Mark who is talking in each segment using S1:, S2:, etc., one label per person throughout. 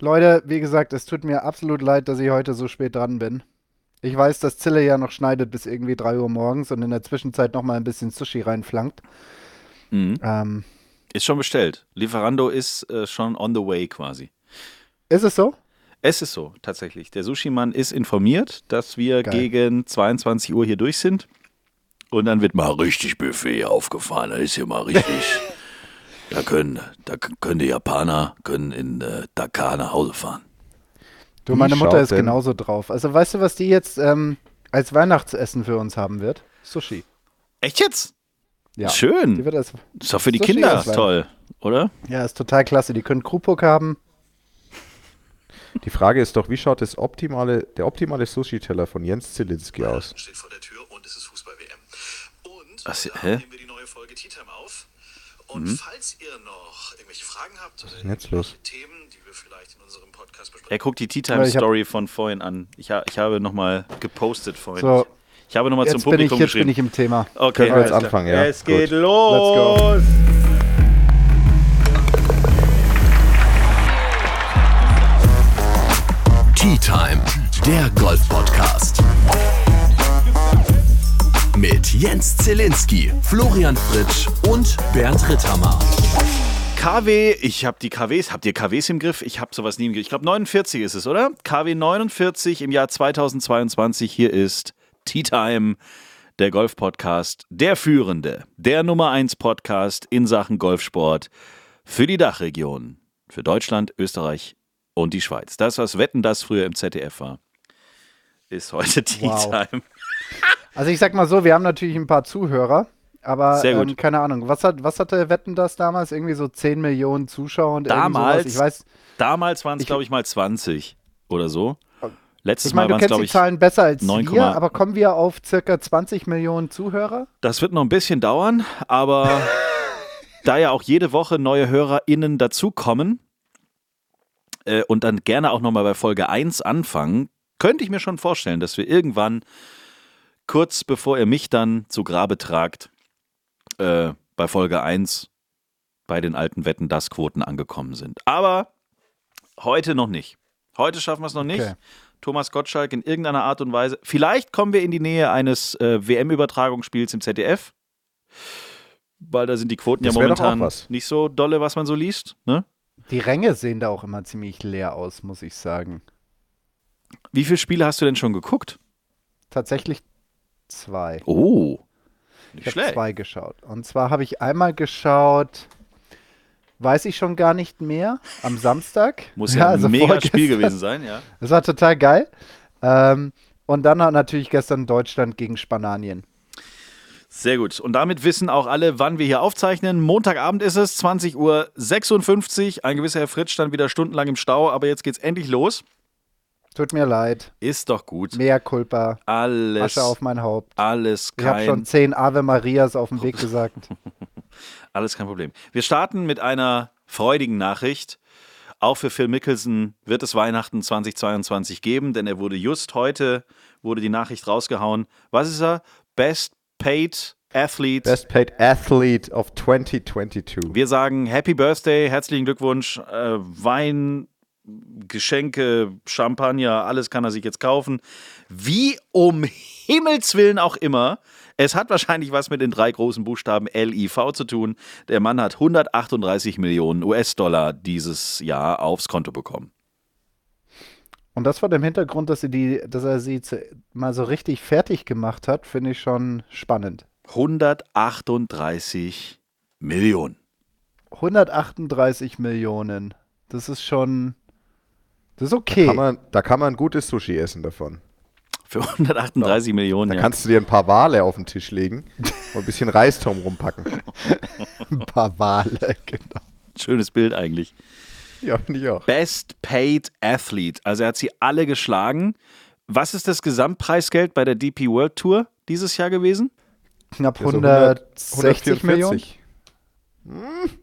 S1: Leute, wie gesagt, es tut mir absolut leid, dass ich heute so spät dran bin. Ich weiß, dass Zille ja noch schneidet bis irgendwie 3 Uhr morgens und in der Zwischenzeit noch mal ein bisschen Sushi reinflankt.
S2: Mhm.
S1: Ähm,
S2: Ist schon bestellt. Lieferando ist äh, schon on the way quasi.
S1: ist es so?
S2: Es ist so, tatsächlich. Der Sushi-Mann ist informiert, dass wir
S1: Geil.
S2: gegen 22 Uhr hier durch sind. Und dann wird mal richtig Buffet aufgefahren. Da ist hier mal richtig. da können, da können die Japaner können in äh, Dakar nach Hause fahren.
S1: Du,
S3: Wie
S1: meine Mutter ist
S3: denn-
S1: genauso drauf. Also weißt du, was die jetzt ähm, als Weihnachtsessen für uns haben wird? Sushi.
S2: Echt jetzt?
S1: Ja. Die
S2: Schön.
S1: wird als,
S2: Ist doch für die
S1: Sushi
S2: Kinder toll, oder?
S1: ja, ist total klasse. Die können Krupuk haben.
S3: Die Frage ist doch, wie schaut das optimale, der optimale Sushi-Teller von Jens Zielinski aus?
S4: steht vor der Tür und es ist Fußball-WM. Und
S2: Ach,
S4: da
S2: hä?
S4: nehmen wir die neue Folge Tea Time auf. Und falls ihr noch irgendwelche Fragen habt oder
S3: denn jetzt los?
S4: irgendwelche Themen, die wir vielleicht in unserem Podcast besprechen,
S2: Er guckt die Tea
S1: Ja,
S2: Time
S1: ich hab-
S2: Story von vorhin an. Ich, ha ich habe nochmal gepostet vorhin.
S1: So,
S2: Ich habe nochmal zum
S1: jetzt bin, ich,
S2: Publikum
S1: jetzt bin
S2: geschrieben.
S1: ich im Thema.
S2: okay,
S3: Können wir jetzt anfangen, ja?
S2: Es geht
S3: Gut.
S2: los.
S5: Tea Zielinski, Florian Fritsch und Bernd Ritthammer.
S2: KW, ich habe die KWs, habt ihr KWs im Griff? Ich habe sowas nie im Griff. Ich glaube 49 ist es, oder? KW 49 im Jahr 2022. Hier ist Tea Time, der Golf-Podcast, der führende, der Nummer 1 Podcast in Sachen Golfsport für die Dachregion, für Deutschland, Österreich und die Schweiz. Das, was Wetten das früher im ZDF war, ist heute Tea
S1: Wow.
S2: Time.
S1: Also ich sag mal so, wir haben natürlich ein paar Zuhörer, aber. Ähm, keine Ahnung. Was, hat, was hatte Wetten das damals? Irgendwie so 10 Millionen Zuschauer und
S2: Damals?
S1: Ich weiß,
S2: Damals waren es, glaube ich, mal 20 oder so. Letztes
S1: ich meine,
S2: Mal waren es, glaube
S1: die
S2: ich,
S1: Zahlen besser als
S2: 9,
S1: wir, aber kommen wir auf circa 20 Millionen Zuhörer?
S2: Das wird noch ein bisschen dauern, aber da ja auch jede Woche neue HörerInnen dazukommen äh, und dann gerne auch nochmal bei Folge 1 anfangen, könnte ich mir schon vorstellen, dass wir irgendwann, kurz bevor ihr mich dann zu Grabe tragt, äh, bei Folge 1 bei den alten Wetten das Quoten angekommen sind. Aber heute noch nicht. Heute schaffen wir es noch nicht.
S1: Okay.
S2: Thomas Gottschalk in irgendeiner Art und Weise. Vielleicht kommen wir in die Nähe eines äh, WM-Übertragungsspiels im ZDF. Weil da sind die Quoten
S3: Das
S2: ja momentan nicht so dolle, was man so liest. Ne?
S1: Die Ränge sehen da auch immer ziemlich leer aus, muss ich sagen.
S2: Wie viele Spiele hast du denn schon geguckt?
S1: Tatsächlich zwei.
S2: Oh, nicht
S1: Ich habe zwei geschaut. Und zwar habe ich einmal geschaut, weiß ich schon gar nicht mehr, am Samstag.
S2: Muss ja, ein
S1: also
S2: mega
S1: vorgestern.
S2: Spiel gewesen sein, ja.
S1: Das war total geil. Ähm, und dann natürlich gestern Deutschland gegen Spanien.
S2: Sehr gut. Und damit wissen auch alle, wann wir hier aufzeichnen. Montagabend ist es, 20.56 Uhr. Ein gewisser Herr Fritsch stand wieder stundenlang im Stau, aber jetzt geht's endlich los.
S1: Tut mir leid.
S2: Ist doch gut.
S1: Mehr Culpa.
S2: Alles,
S1: Asche auf mein Haupt.
S2: alles
S1: Ich habe
S2: kein
S1: schon zehn Ave Marias auf dem Weg gesagt.
S2: Alles kein Problem. Wir starten mit einer freudigen Nachricht. Auch für Phil Mickelson wird es Weihnachten 2022 geben, denn er wurde just heute, wurde die Nachricht rausgehauen. Was ist er? Best Paid Athlete.
S3: Best Paid Athlete of 2022.
S2: Wir sagen Happy Birthday, herzlichen Glückwunsch. Äh, Wein, Geschenke, Champagner, alles kann er sich jetzt kaufen. Wie um Himmels Willen auch immer. Es hat wahrscheinlich was mit den drei großen Buchstaben LIV zu tun. Der Mann hat 138 Millionen US-Dollar dieses Jahr aufs Konto bekommen.
S1: Und das vor dem Hintergrund, dass, sie die, dass er sie mal so richtig fertig gemacht hat, finde ich schon spannend.
S2: 138 Millionen.
S1: 138 Millionen. Das ist schon. Das ist
S3: Da,
S1: okay.
S3: kann man, da kann man gutes Sushi essen davon.
S2: Für 138 Millionen.
S3: Da
S2: Ja.
S3: kannst du dir ein paar Wale auf den Tisch legen und ein bisschen Reis drum rumpacken.
S1: ein paar Wale, genau.
S2: Schönes Bild eigentlich.
S3: Ja, finde ich auch.
S2: Best Paid Athlete. Also er hat sie alle geschlagen. Was ist das Gesamtpreisgeld bei der DP World Tour dieses Jahr gewesen?
S1: Knapp
S3: Ja, so
S1: 160 Millionen.
S3: 144.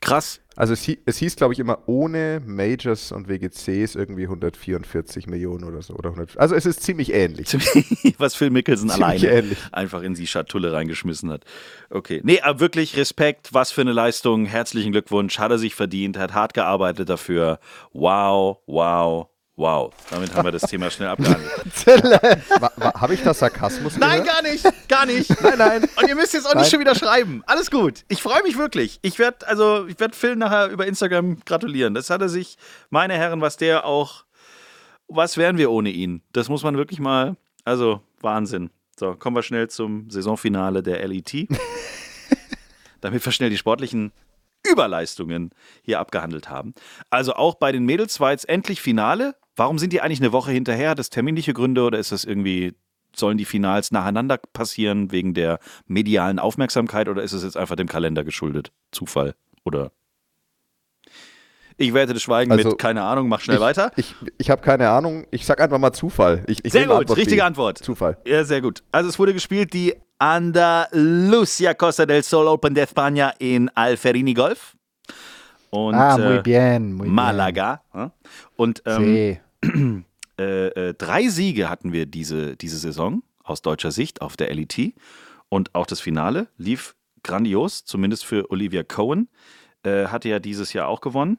S2: Krass.
S3: Also es, hie- es hieß, glaube ich, immer ohne Majors und WGCs irgendwie 144 Millionen oder so. Oder 100, also es ist ziemlich ähnlich.
S2: was Phil Mickelson alleine
S3: ähnlich.
S2: einfach in die Schatulle reingeschmissen hat. Okay. Nee, aber wirklich Respekt, was für eine Leistung. Herzlichen Glückwunsch. Hat er sich verdient, hat hart gearbeitet dafür. Wow, wow, wow. Damit haben wir das Thema schnell abgehandelt.
S3: Habe ich da Sarkasmus
S2: Nein,
S3: gehört?
S2: gar nicht. Gar nicht. Nein, nein. Und ihr müsst jetzt auch nicht
S1: Nein.
S2: schon wieder schreiben. Alles gut. Ich freue mich wirklich. Ich werde also, ich werde Phil nachher über Instagram gratulieren. Das hat er sich, meine Herren, was der auch, was wären wir ohne ihn? Das muss man wirklich mal, also Wahnsinn. So, kommen wir schnell zum Saisonfinale der LET. Damit wir schnell die sportlichen Überleistungen hier abgehandelt haben. Also auch bei den Mädels war jetzt endlich Finale. Warum sind die eigentlich eine Woche hinterher? Hat das terminliche Gründe oder ist das irgendwie, sollen die Finals nacheinander passieren wegen der medialen Aufmerksamkeit oder ist es jetzt einfach dem Kalender geschuldet? Zufall oder? Ich werte das Schweigen
S3: Also,
S2: mit, keine Ahnung, mach schnell
S3: ich,
S2: weiter.
S3: Ich, ich habe keine Ahnung. Ich sag einfach mal Zufall. Ich, ich
S2: Sehr gut,
S3: Antwort
S2: richtige
S3: B.
S2: Antwort.
S3: Zufall.
S2: Ja, sehr gut. Also es wurde gespielt die Andalusia Costa del Sol Open de España in Alferini Golf. Und
S1: ah, muy
S2: äh,
S1: bien, muy
S2: Malaga. ja. Und
S1: bien.
S2: ähm,
S1: Sí.
S2: äh, äh, drei Siege hatten wir diese, diese Saison aus deutscher Sicht auf der LET. Und auch das Finale lief grandios, zumindest für Olivia Cohen. Äh, hatte ja dieses Jahr auch gewonnen,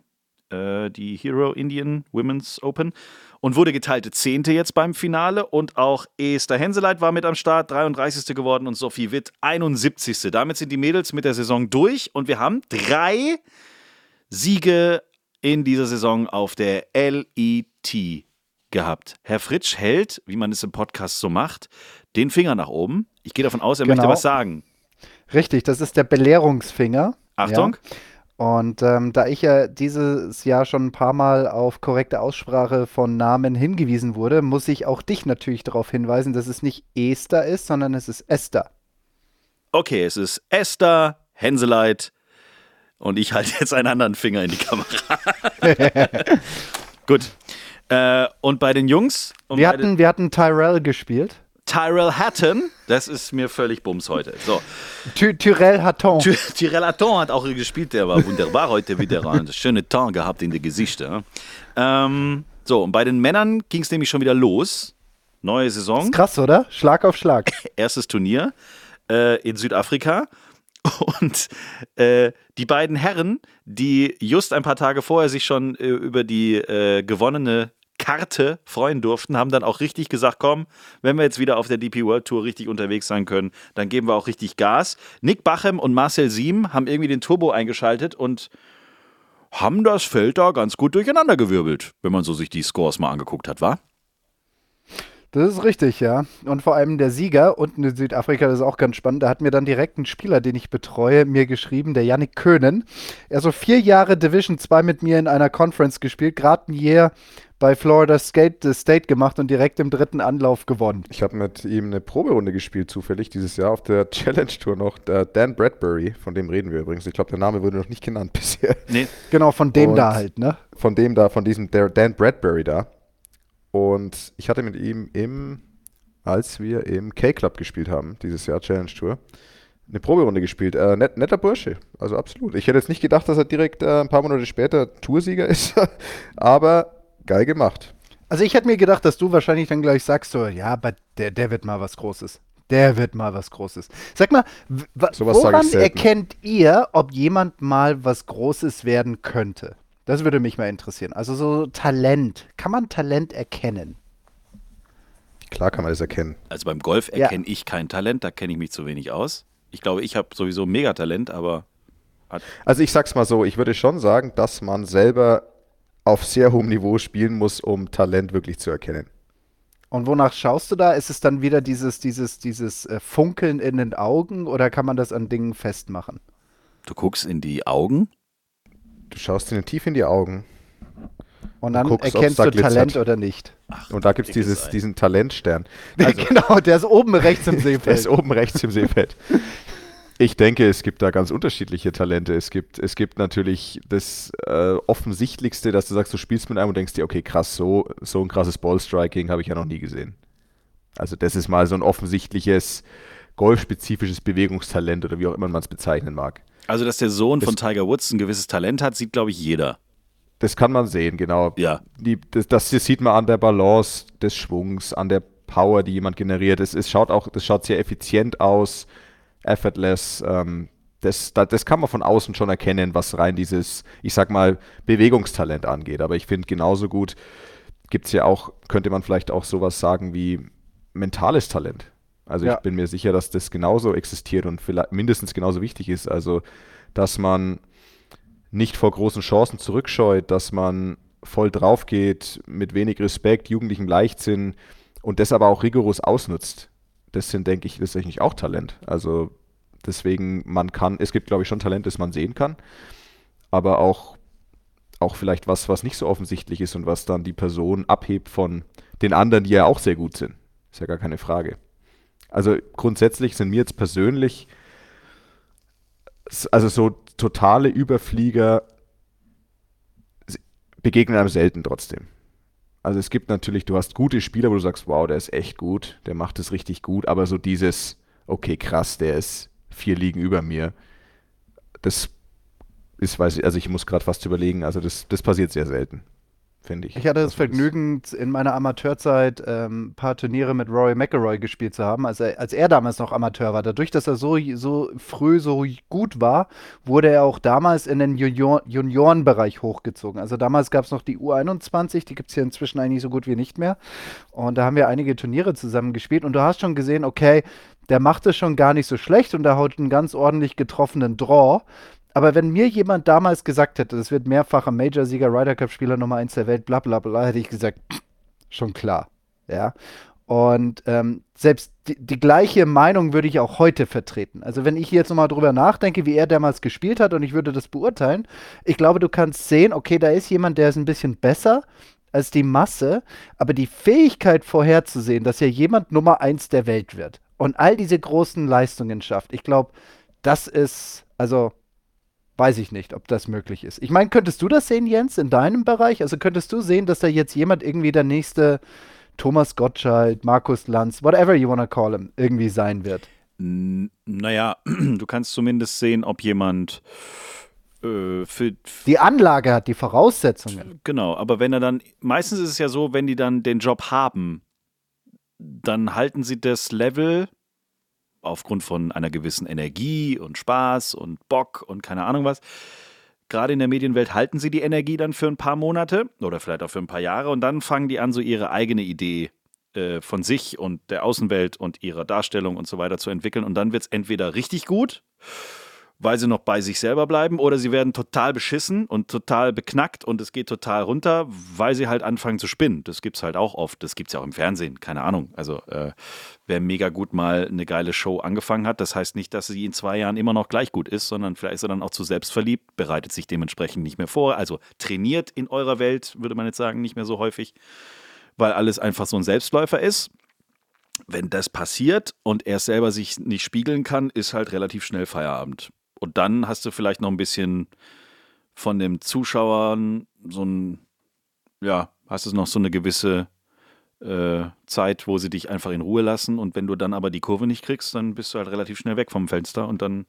S2: äh, die Hero Indian Women's Open. Und wurde geteilte Zehnte jetzt beim Finale. Und auch Esther Henseleit war mit am Start, 33. geworden und Sophie Witt 71. Damit sind die Mädels mit der Saison durch. Und wir haben drei Siege in dieser Saison auf der LET gehabt. Herr Fritsch hält, wie man es im Podcast so macht, den Finger nach oben. Ich gehe davon aus, er möchte
S1: Genau.
S2: was sagen.
S1: Richtig, das ist der Belehrungsfinger.
S2: Achtung.
S1: Ja. Und ähm, da ich ja dieses Jahr schon ein paar Mal auf korrekte Aussprache von Namen hingewiesen wurde, muss ich auch dich natürlich darauf hinweisen, dass es nicht Esther ist, sondern es ist Esther.
S2: Okay, es ist Esther Henseleit und ich halte jetzt einen anderen Finger in die Kamera. Gut. Äh, und bei den Jungs,
S1: Wir hatten, wir hatten Tyrell gespielt.
S2: Tyrell Hatton, das ist mir völlig Bums heute. So,
S1: Ty Tyrell Hatton.
S2: Ty Tyrell Hatton hat auch gespielt, der war wunderbar heute wieder. Ein schöne Ton gehabt in die Gesichter. Ähm, so, und bei den Männern ging es nämlich schon wieder los. Neue Saison.
S1: Ist krass, oder? Schlag auf Schlag.
S2: erstes Turnier äh, in Südafrika. Und äh, die beiden Herren, die just ein paar Tage vorher sich schon äh, über die äh, gewonnene Karte freuen durften, haben dann auch richtig gesagt, komm, wenn wir jetzt wieder auf der DP World Tour richtig unterwegs sein können, dann geben wir auch richtig Gas. Nick Bachem und Marcel Siem haben irgendwie den Turbo eingeschaltet und haben das Feld da ganz gut durcheinandergewirbelt, wenn man so sich die Scores mal angeguckt hat, war?
S1: Das ist richtig, ja. Und vor allem der Sieger unten in Südafrika, das ist auch ganz spannend. Da hat mir dann direkt ein Spieler, den ich betreue, mir geschrieben, der Yannick Köhnen. Er hat so vier Jahre Division 2 mit mir in einer Conference gespielt, gerade ein Jahr bei Florida State, äh, State gemacht und direkt im dritten Anlauf gewonnen.
S3: Ich habe mit ihm eine Proberunde gespielt, zufällig, dieses Jahr auf der Challenge Tour noch. Der Dan Bradbury, von dem reden wir übrigens. Ich glaube, der Name wurde noch nicht genannt bisher.
S2: Nee.
S1: Genau, von dem
S3: Und-
S1: da halt, ne?
S3: Von dem da, von diesem der Dan Bradbury da. Und ich hatte mit ihm im, als wir im K-Club gespielt haben, dieses Jahr Challenge Tour, eine Proberunde gespielt. Äh, net, netter Bursche, also absolut. Ich hätte jetzt nicht gedacht, dass er direkt äh, ein paar Monate später Toursieger ist, aber geil gemacht.
S1: Also ich hätte mir gedacht, dass du wahrscheinlich dann gleich sagst, so, ja, aber der, der wird mal was Großes. Der wird mal was Großes. Sag mal,
S3: ich
S1: woran erkennt ihr, ob jemand mal was Großes werden könnte? Das würde mich mal interessieren. Also so Talent. Kann man Talent erkennen?
S3: Klar kann man das erkennen.
S2: Also beim Golf
S1: Ja.
S2: erkenne ich kein Talent, da kenne ich mich zu wenig aus. Ich glaube, ich habe sowieso Megatalent, aber
S3: Also ich sag's mal so, ich würde schon sagen, dass man selber auf sehr hohem Niveau spielen muss, um Talent wirklich zu erkennen.
S1: Und wonach schaust du da? Ist es dann wieder dieses, dieses, dieses äh, Funkeln in den Augen oder kann man das an Dingen festmachen?
S2: du guckst in die Augen.
S3: Du schaust ihnen tief in die Augen
S1: Und dann
S3: guckst,
S1: erkennst
S3: da
S1: du Talent
S3: glitzert.
S1: oder nicht.
S3: und da dieses,
S2: Ei.
S3: diesen Talentstern.
S1: genau, der ist oben rechts im
S3: Der ist
S1: Seefeld.
S3: oben rechts im Seefeld. Ich denke, es gibt da ganz unterschiedliche Talente. Es gibt, es gibt natürlich das äh, Offensichtlichste, dass du sagst, du spielst mit einem und denkst dir, okay, krass, so, so ein krasses Ballstriking habe ich ja noch nie gesehen. Also das ist mal so ein offensichtliches golfspezifisches Bewegungstalent oder wie auch immer man es bezeichnen mag.
S2: Also, dass der Sohn von Tiger Woods ein gewisses Talent hat, sieht, glaube ich, jeder.
S3: Das kann man sehen, genau.
S2: Ja.
S3: Die, das, das, das sieht man an der Balance des Schwungs, an der Power, die jemand generiert. Es, es schaut auch, das schaut sehr effizient aus, effortless. Ähm, das, das, kann man von außen schon erkennen, was rein dieses, ich sag mal, Bewegungstalent angeht. Aber ich finde genauso gut gibt es ja auch, könnte man vielleicht auch sowas sagen wie mentales Talent. Also
S1: Ja.
S3: ich bin mir sicher, dass das genauso existiert und vielleicht mindestens genauso wichtig ist. Also, dass man nicht vor großen Chancen zurückscheut, dass man voll drauf geht, mit wenig Respekt, jugendlichem Leichtsinn und das aber auch rigoros ausnutzt. Das sind, denke ich, ist eigentlich auch Talent. Also deswegen, man kann, es gibt, glaube ich, schon Talent, das man sehen kann, aber auch, auch vielleicht was, was nicht so offensichtlich ist und was dann die Person abhebt von den anderen, die ja auch sehr gut sind. Ist ja gar keine Frage. Also grundsätzlich sind mir jetzt persönlich also so totale Überflieger begegnen einem selten trotzdem. Also es gibt natürlich, du hast gute Spieler, wo du sagst, wow, der ist echt gut, der macht es richtig gut, aber so dieses, okay, krass, der ist vier Ligen über mir, das ist, weiß ich, also ich muss gerade fast überlegen, also das, das passiert sehr selten, finde ich.
S1: Ich hatte das Vergnügen, in meiner Amateurzeit ähm, ein paar Turniere mit Rory McIlroy gespielt zu haben, als er, als er damals noch Amateur war. Dadurch, dass er so, so früh so gut war, wurde er auch damals in den Junior Juniorenbereich hochgezogen. Also damals gab es noch die U21, die gibt es hier inzwischen eigentlich so gut wie nicht mehr. Und da haben wir einige Turniere zusammen gespielt und du hast schon gesehen, okay, der macht es schon gar nicht so schlecht und der haut einen ganz ordentlich getroffenen Draw. Aber wenn mir jemand damals gesagt hätte, das wird mehrfacher Major-Sieger, Ryder Cup-Spieler Nummer 1 der Welt, bla bla bla, hätte ich gesagt, schon klar. Ja. Und ähm, selbst die, die gleiche Meinung würde ich auch heute vertreten. Also wenn ich jetzt nochmal drüber nachdenke, wie er damals gespielt hat und ich würde das beurteilen, ich glaube, du kannst sehen, okay, da ist jemand, der ist ein bisschen besser als die Masse, aber die Fähigkeit vorherzusehen, dass ja jemand Nummer 1 der Welt wird und all diese großen Leistungen schafft, ich glaube, das ist, also weiß ich nicht, ob das möglich ist. Ich meine, könntest du das sehen, Jens, in deinem Bereich? Also könntest du sehen, dass da jetzt jemand irgendwie der nächste Thomas Gottschalk, Markus Lanz, whatever you wanna call him, irgendwie sein wird?
S2: N- Naja, du kannst zumindest sehen, ob jemand äh, für,
S1: Die Anlage hat die Voraussetzungen.
S2: Genau, aber wenn er dann, meistens ist es ja so, wenn die dann den Job haben, dann halten sie das Level aufgrund von einer gewissen Energie und Spaß und Bock und keine Ahnung was. Gerade in der Medienwelt halten sie die Energie dann für ein paar Monate oder vielleicht auch für ein paar Jahre und dann fangen die an, so ihre eigene Idee äh, von sich und der Außenwelt und ihrer Darstellung und so weiter zu entwickeln. Und dann wird es entweder richtig gut, weil sie noch bei sich selber bleiben, oder sie werden total beschissen und total beknackt und es geht total runter, weil sie halt anfangen zu spinnen. Das gibt's halt auch oft. Das gibt's ja auch im Fernsehen, keine Ahnung. Also äh, wer mega gut mal eine geile Show angefangen hat, das heißt nicht, dass sie in zwei Jahren immer noch gleich gut ist, sondern vielleicht ist er dann auch zu selbstverliebt, bereitet sich dementsprechend nicht mehr vor. Also trainiert in eurer Welt, würde man jetzt sagen, nicht mehr so häufig, weil alles einfach so ein Selbstläufer ist. Wenn das passiert und er selber sich nicht spiegeln kann, ist halt relativ schnell Feierabend. Und dann hast du vielleicht noch ein bisschen von den Zuschauern so ein, ja, hast du noch so eine gewisse äh, Zeit, wo sie dich einfach in Ruhe lassen. Und wenn du dann aber die Kurve nicht kriegst, dann bist du halt relativ schnell weg vom Fenster und dann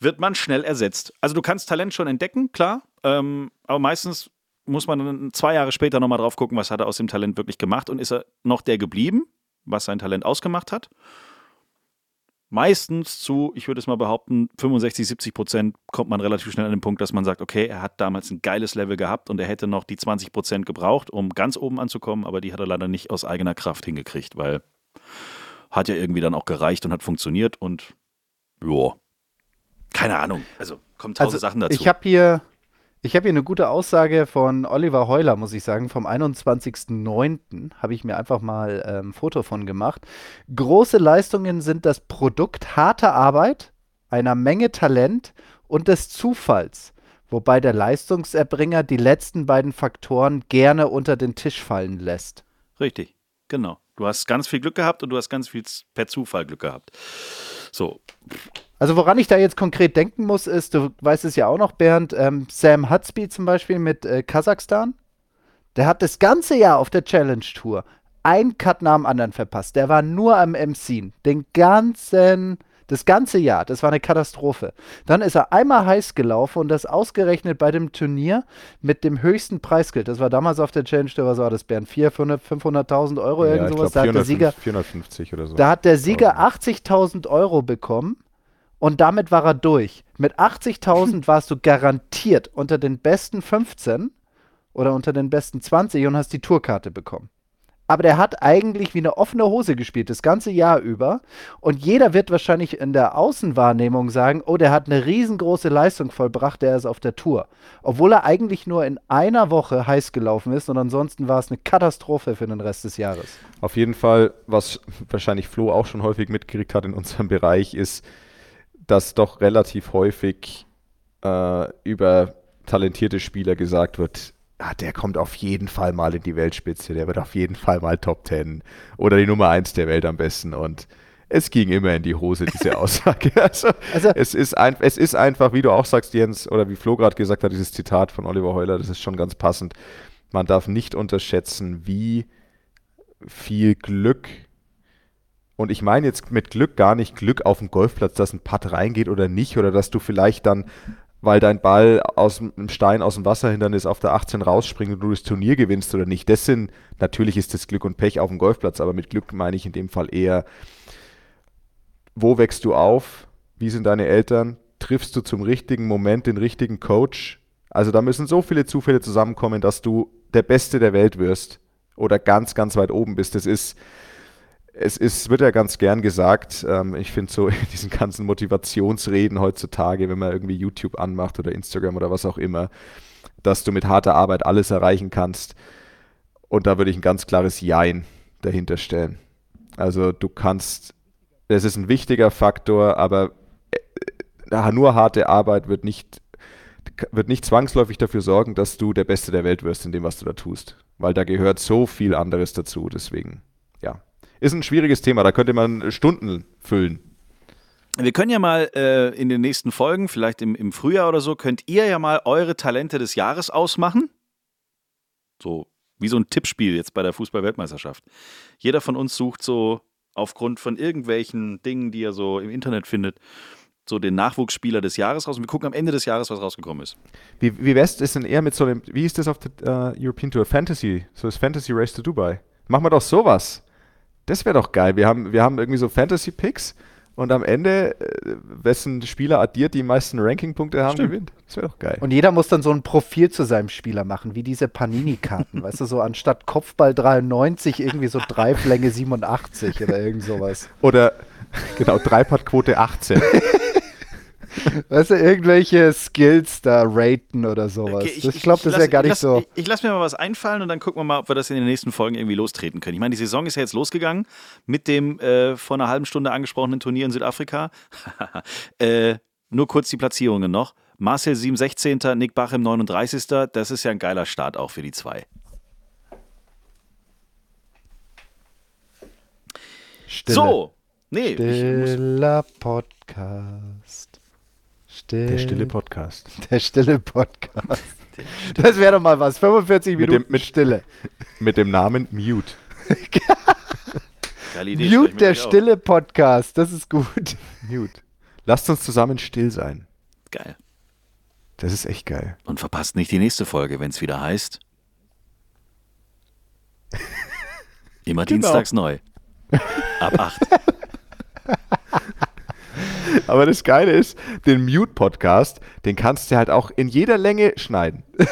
S2: wird man schnell ersetzt. Also du kannst Talent schon entdecken, klar, ähm, aber meistens muss man dann zwei Jahre später nochmal drauf gucken, was hat er aus dem Talent wirklich gemacht und ist er noch der geblieben, was sein Talent ausgemacht hat. Meistens zu, ich würde es mal behaupten, 65, 70 Prozent kommt man relativ schnell an den Punkt, dass man sagt, okay, er hat damals ein geiles Level gehabt und er hätte noch die 20 Prozent gebraucht, um ganz oben anzukommen, aber die hat er leider nicht aus eigener Kraft hingekriegt, weil hat ja irgendwie dann auch gereicht und hat funktioniert und ja, keine Ahnung. Also kommen tausend
S1: Also,
S2: Sachen dazu.
S1: ich habe hier, ich habe hier eine gute Aussage von Oliver Heuler, muss ich sagen, vom 21.09. habe ich mir einfach mal ein ähm, Foto von gemacht. Große Leistungen sind das Produkt harter Arbeit, einer Menge Talent und des Zufalls, wobei der Leistungserbringer die letzten beiden Faktoren gerne unter den Tisch fallen lässt.
S2: Richtig, genau. Du hast ganz viel Glück gehabt und du hast ganz viel per Zufall Glück gehabt. So,
S1: Also woran ich da jetzt konkret denken muss, ist, du weißt es ja auch noch, Bernd, ähm, Sam Hutsby zum Beispiel mit äh, Kasachstan, der hat das ganze Jahr auf der Challenge Tour ein Cut nach dem anderen verpasst. Der war nur am MCen. Den ganzen, Das ganze Jahr. Das war eine Katastrophe. Dann ist er einmal heiß gelaufen und das ausgerechnet bei dem Turnier mit dem höchsten Preisgeld. Das war damals auf der Challenge Tour, was war das, Bernd? 400, 500.000 Euro,
S3: Ja,
S1: irgend sowas.
S3: glaub,
S1: Da hat der
S3: 450
S1: Sieger
S3: 450 oder so.
S1: da hat der Sieger 80.000 Euro bekommen und damit war er durch. Mit 80.000 warst du garantiert unter den besten 15 oder unter den besten 20 und hast die Tourkarte bekommen. Aber der hat eigentlich wie eine offene Hose gespielt, das ganze Jahr über. Und jeder wird wahrscheinlich in der Außenwahrnehmung sagen, oh, der hat eine riesengroße Leistung vollbracht, der ist auf der Tour. Obwohl er eigentlich nur in einer Woche heiß gelaufen ist und ansonsten war es eine Katastrophe für den Rest des Jahres.
S3: Auf jeden Fall, was wahrscheinlich Flo auch schon häufig mitgekriegt hat in unserem Bereich, ist, dass doch relativ häufig äh, über talentierte Spieler gesagt wird, ah, der kommt auf jeden Fall mal in die Weltspitze, der wird auf jeden Fall mal Top 10 oder die Nummer 1 der Welt am besten und es ging immer in die Hose, diese Aussage. Also,
S1: Also-
S3: es, ist ein, es ist einfach, wie du auch sagst, Jens, oder wie Flo gerade gesagt hat, dieses Zitat von Oliver Heuler, das ist schon ganz passend. Man darf nicht unterschätzen, wie viel Glück. Und ich meine jetzt mit Glück gar nicht Glück auf dem Golfplatz, dass ein Putt reingeht oder nicht, oder dass du vielleicht dann, weil dein Ball aus dem Stein aus dem Wasserhindernis auf der 18 rausspringt und du das Turnier gewinnst oder nicht. Das sind, natürlich ist das Glück und Pech auf dem Golfplatz, aber mit Glück meine ich in dem Fall eher, wo wächst du auf? Wie sind deine Eltern? Triffst du zum richtigen Moment den richtigen Coach? Also da müssen so viele Zufälle zusammenkommen, dass du der Beste der Welt wirst oder ganz, ganz weit oben bist. Das ist, es ist, wird ja ganz gern gesagt, ähm, ich finde so in diesen ganzen Motivationsreden heutzutage, wenn man irgendwie YouTube anmacht oder Instagram oder was auch immer, dass du mit harter Arbeit alles erreichen kannst. Und da würde ich ein ganz klares Jein dahinter stellen. Also du kannst, das ist ein wichtiger Faktor, aber äh, nur harte Arbeit wird nicht, wird nicht zwangsläufig dafür sorgen, dass du der Beste der Welt wirst in dem, was du da tust. Weil da gehört so viel anderes dazu. Deswegen, ja. Ist ein schwieriges Thema, da könnte man Stunden füllen.
S2: Wir können ja mal äh, in den nächsten Folgen, vielleicht im, im Frühjahr oder so, könnt ihr ja mal eure Talente des Jahres ausmachen. So wie so ein Tippspiel jetzt bei der Fußball-Weltmeisterschaft. Jeder von uns sucht so aufgrund von irgendwelchen Dingen, die er so im Internet findet, so den Nachwuchsspieler des Jahres raus und wir gucken am Ende des Jahres, was rausgekommen ist.
S3: Wie, wie West ist denn eher mit so einem, wie ist das auf der äh, European Tour? Fantasy, so das Fantasy Race to Dubai. Machen wir doch sowas. Das wäre doch geil. Wir haben, wir haben irgendwie so Fantasy-Picks und am Ende, äh, wessen Spieler addiert die meisten Ranking-Punkte haben,
S2: Stimmt.
S3: gewinnt. Das wäre doch geil.
S1: Und jeder muss dann so ein Profil zu seinem Spieler machen, wie diese Panini-Karten. weißt du, so anstatt Kopfball 93 irgendwie so Dreiflänge 87 oder irgend sowas.
S3: Oder, genau, Dreipad-Quote 18.
S1: Weißt du, irgendwelche Skills da raten oder sowas.
S2: Okay,
S1: das, ich glaube, das ist ja gar nicht
S2: lass,
S1: so.
S2: Ich, ich lasse mir mal was einfallen und dann gucken wir mal, ob wir das in den nächsten Folgen irgendwie lostreten können. Ich meine, die Saison ist ja jetzt losgegangen mit dem äh, vor einer halben Stunde angesprochenen Turnier in Südafrika. äh, nur kurz die Platzierungen noch. Marcel 7, 16. Nick Bachem 39. Das ist ja ein geiler Start auch für die zwei.
S1: Stille.
S2: So, nee, ich
S1: Stiller Podcast. Still,
S3: Der stille Podcast.
S1: Der stille Podcast. Das wäre doch mal was. 45
S3: Mit
S1: Minuten
S3: dem- mit-
S1: Stille.
S3: Mit dem Namen Mute.
S2: Idee,
S1: Mute, der
S2: gleich auf.
S1: stille Podcast. Das ist gut.
S3: Mute. Lasst uns zusammen still sein.
S2: Geil.
S3: Das ist echt geil.
S2: Und verpasst nicht die nächste Folge, wenn es wieder heißt. Immer
S3: Genau.
S2: dienstags neu. Ab 8.
S3: Aber das Geile ist, den Mute-Podcast, den kannst du halt auch in jeder Länge schneiden.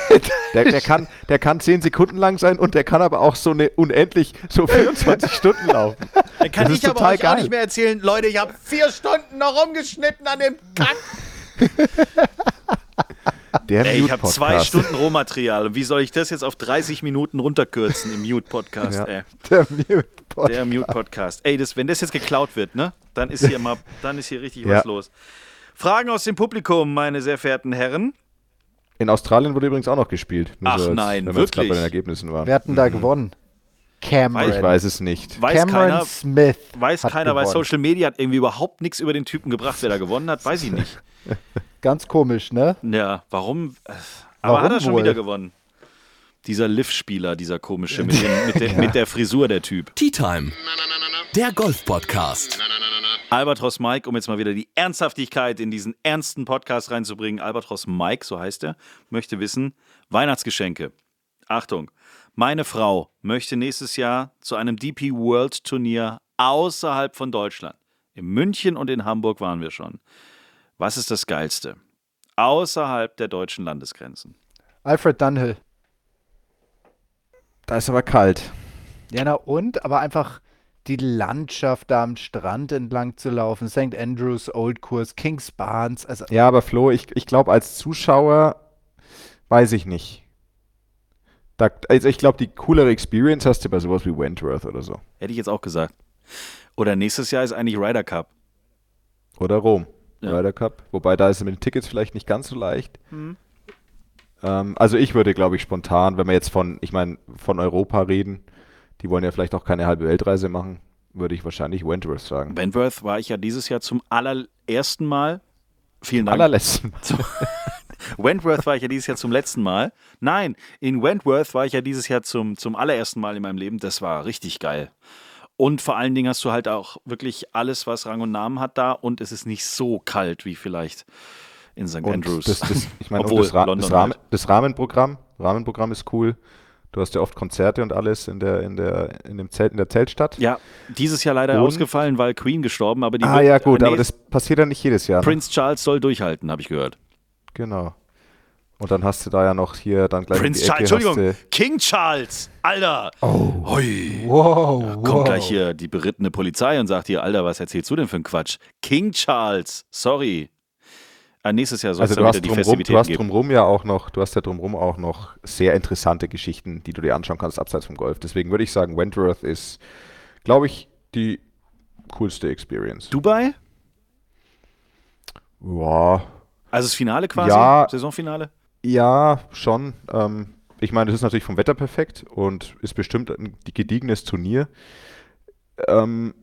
S3: Der, der, kann, der kann 10 Sekunden lang sein und der kann aber auch so eine unendlich, so 24 Stunden laufen.
S2: Dann kann
S3: Das
S2: ich
S3: ist
S2: aber
S3: total
S2: euch auch
S3: geil.
S2: nicht mehr erzählen, Leute, ich habe vier Stunden noch rumgeschnitten an dem Kack.
S3: Der
S2: Ey, ich habe zwei Stunden Rohmaterial. Und wie soll ich das jetzt auf 30 Minuten runterkürzen im Mute-Podcast?
S3: Ja.
S2: ey?
S1: Der Mute Podcast.
S2: Der Mute-Podcast. Ey, das, wenn das jetzt geklaut wird, ne? Dann ist hier mal, dann ist hier richtig
S3: Ja.
S2: was los. Fragen aus dem Publikum, meine sehr verehrten Herren.
S3: In Australien wurde übrigens auch noch gespielt.
S2: Ach
S3: als-
S2: nein,
S3: wenn wir jetzt gerade
S2: wirklich?
S3: bei den Ergebnissen waren.
S1: Wer hat denn da gewonnen? Cameron.
S3: Ich weiß es nicht.
S2: Weiß
S1: Cameron
S2: keiner,
S1: Smith.
S2: weiß
S1: hat
S2: keiner, weil
S1: gewonnen.
S2: Social Media hat irgendwie überhaupt nichts über den Typen gebracht, wer da gewonnen hat, weiß ich nicht.
S1: Ganz komisch, ne?
S2: Ja, warum? äh, Aber
S1: Warum
S2: hat er schon
S1: wohl?
S2: wieder gewonnen? Dieser Liv-Spieler, dieser komische, mit, dem, mit, der, mit der Frisur, der Typ.
S5: Tea Time. Der Golf Podcast.
S4: Na, na, na, na, na.
S2: Albatros Mike, um jetzt mal wieder die Ernsthaftigkeit in diesen ernsten Podcast reinzubringen. Albatros Mike, so heißt er, möchte wissen, Weihnachtsgeschenke. Achtung, meine Frau möchte nächstes Jahr zu einem DP World Turnier außerhalb von Deutschland. In München und in Hamburg waren wir schon. Was ist das Geilste? Außerhalb der deutschen Landesgrenzen.
S1: Alfred Dunhill.
S3: Da ist aber kalt.
S1: Ja, na und? Aber einfach die Landschaft da am Strand entlang zu laufen. St. Andrews, Old Course, Kings Barnes. Also,
S3: Ja, aber Flo, ich, ich glaube, als Zuschauer weiß ich nicht. Da, also ich glaube, die coolere Experience hast du bei sowas wie Wentworth oder so.
S2: Hätte ich jetzt auch gesagt. Oder nächstes Jahr ist eigentlich Ryder Cup.
S3: Oder Rom.
S2: Ja.
S3: Ryder Cup. Wobei da ist es mit den Tickets vielleicht nicht ganz so leicht. Ähm, also ich würde, glaube ich, spontan, wenn wir jetzt von, ich meine, von Europa reden, die wollen ja vielleicht auch keine halbe Weltreise machen, würde ich wahrscheinlich Wentworth sagen.
S2: Wentworth war ich ja dieses Jahr zum allerersten Mal. Vielen Dank.
S3: Allerletzten.
S2: Wentworth war ich ja dieses Jahr zum letzten Mal. Nein, in Wentworth war ich ja dieses Jahr zum, zum allerersten Mal in meinem Leben. Das war richtig geil. Und vor allen Dingen hast du halt auch wirklich alles, was Rang und Namen hat da und es ist nicht so kalt wie vielleicht in St.
S3: Und
S2: Andrews.
S3: das, das, ich meine,
S2: Obwohl,
S3: das, Ra
S2: London
S3: das, Rahmen,
S2: halt.
S3: das Rahmenprogramm, Rahmenprogramm ist cool. Du hast ja oft Konzerte und alles in der, in der, in dem Zelt, in der Zeltstadt.
S2: Ja, dieses Jahr leider
S3: Und?
S2: ausgefallen, weil Queen gestorben, aber die
S3: ah ja, gut,
S2: nee,
S3: aber das passiert ja nicht jedes Jahr. Ne?
S2: Prince Charles soll durchhalten, habe ich gehört.
S3: Genau. Und dann hast du da ja noch hier dann gleich
S2: Prince Charles, Entschuldigung, King Charles, Alter.
S3: Oh.
S2: Hui.
S1: wow,
S2: Kommt
S1: wow.
S2: gleich hier die berittene Polizei und sagt hier, Alter, was erzählst du denn für einen Quatsch? King Charles, sorry. Ah, nächstes Jahr soll es
S3: Also du
S2: wieder
S3: hast,
S2: die
S3: drumrum,
S2: Festivitäten
S3: du hast drumrum ja auch noch, du hast ja drumrum auch noch sehr interessante Geschichten, die du dir anschauen kannst, abseits vom Golf. Deswegen würde ich sagen, Wentworth ist, glaube ich, die coolste Experience.
S2: Dubai?
S3: Ja,
S2: Also das Finale quasi?
S3: Ja.
S2: Saisonfinale?
S3: ja, schon. Ähm, ich meine, es ist natürlich vom Wetter perfekt und ist bestimmt ein gediegenes Turnier. Ähm,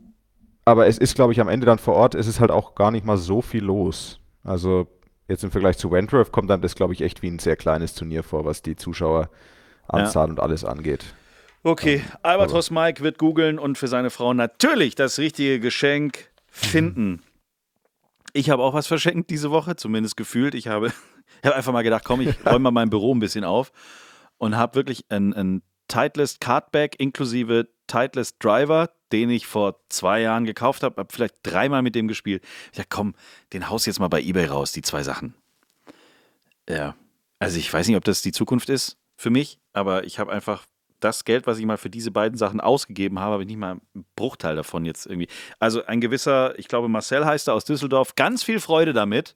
S3: aber es ist, glaube ich, am Ende dann vor Ort, es ist halt auch gar nicht mal so viel los. Also jetzt im Vergleich zu Wentworth kommt dann das, glaube ich, echt wie ein sehr kleines Turnier vor, was die Zuschaueranzahl und alles angeht.
S2: Okay, Albatros Mike wird googeln und für seine Frau natürlich das richtige Geschenk finden. Ich habe auch was verschenkt diese Woche, zumindest gefühlt. Ich habe, ich habe einfach mal gedacht, komm, ich räume mal mein Büro ein bisschen auf und habe wirklich ein, ein Titleist Cardback inklusive Titleist Driver, den ich vor zwei Jahren gekauft habe, habe vielleicht dreimal mit dem gespielt. Ich dachte, komm, den haust jetzt mal bei eBay raus, die zwei Sachen. Ja, also ich weiß nicht, ob das die Zukunft ist für mich, aber ich habe einfach das Geld, was ich mal für diese beiden Sachen ausgegeben habe, habe ich nicht mal einen Bruchteil davon jetzt irgendwie. Also ein gewisser, ich glaube Marcel heißt er aus Düsseldorf, ganz viel Freude damit.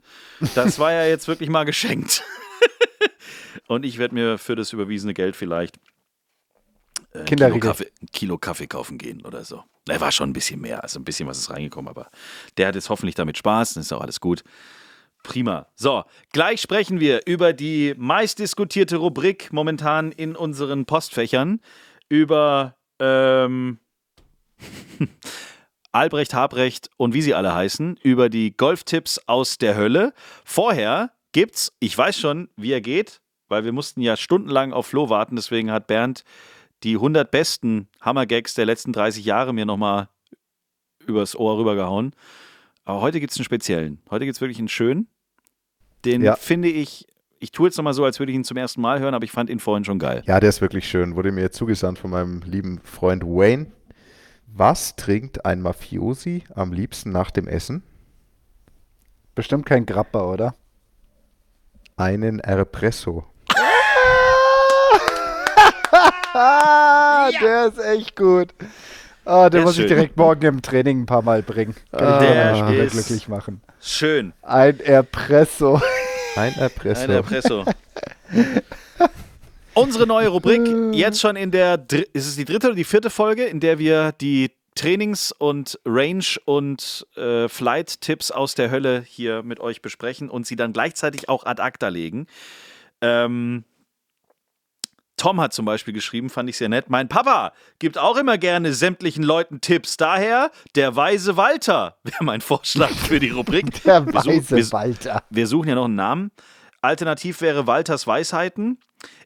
S2: Das war ja jetzt wirklich mal geschenkt. Und ich werde mir für das überwiesene Geld vielleicht äh, Kilo. Kaffee, Kilo Kaffee kaufen gehen oder so. Er war schon ein bisschen mehr, also ein bisschen was ist reingekommen, aber der hat jetzt hoffentlich damit Spaß, dann ist auch alles gut. Prima. So, gleich sprechen wir über die meistdiskutierte Rubrik momentan in unseren Postfächern, über ähm, Albrecht, Habrecht und wie sie alle heißen, über die Golftipps aus der Hölle. Vorher gibt's, ich weiß schon, wie er geht, weil wir mussten ja stundenlang auf Flo warten, deswegen hat Bernd die 100 besten Hammergags der letzten 30 Jahre mir nochmal übers Ohr rübergehauen. Aber heute gibt es einen speziellen. Heute gibt es wirklich einen schönen. Den
S3: Ja.
S2: finde ich, ich tue jetzt nochmal so, als würde ich ihn zum ersten Mal hören, aber ich fand ihn vorhin schon geil.
S3: Ja, der ist wirklich schön. Wurde mir zugesandt von meinem lieben Freund Wayne. Was trinkt ein Mafiosi am liebsten nach dem Essen?
S1: Bestimmt kein Grappa, oder?
S3: Einen Erpresso.
S1: Ah, der ist echt gut. Ah, den
S2: Der
S1: muss ich
S2: schön.
S1: direkt morgen im Training ein paar Mal bringen. Kann ich
S2: Der
S1: Spieler
S2: ist-
S1: glücklich machen.
S2: Schön.
S1: Ein Erpresso.
S3: Ein Erpresso.
S2: Ein Erpresso. Unsere neue Rubrik, jetzt schon in der, ist es die dritte oder die vierte Folge, in der wir die Trainings- und Range- und äh, Flight-Tipps aus der Hölle hier mit euch besprechen und sie dann gleichzeitig auch ad acta legen. Ähm, Tom hat zum Beispiel geschrieben, fand ich sehr nett. Mein Papa gibt auch immer gerne sämtlichen Leuten Tipps. Daher der weise Walter wäre mein Vorschlag für die Rubrik.
S1: Der
S2: Wir suchen-
S1: weise
S2: wir-
S1: Walter.
S2: wir suchen ja noch einen Namen. Alternativ wäre Walters Weisheiten.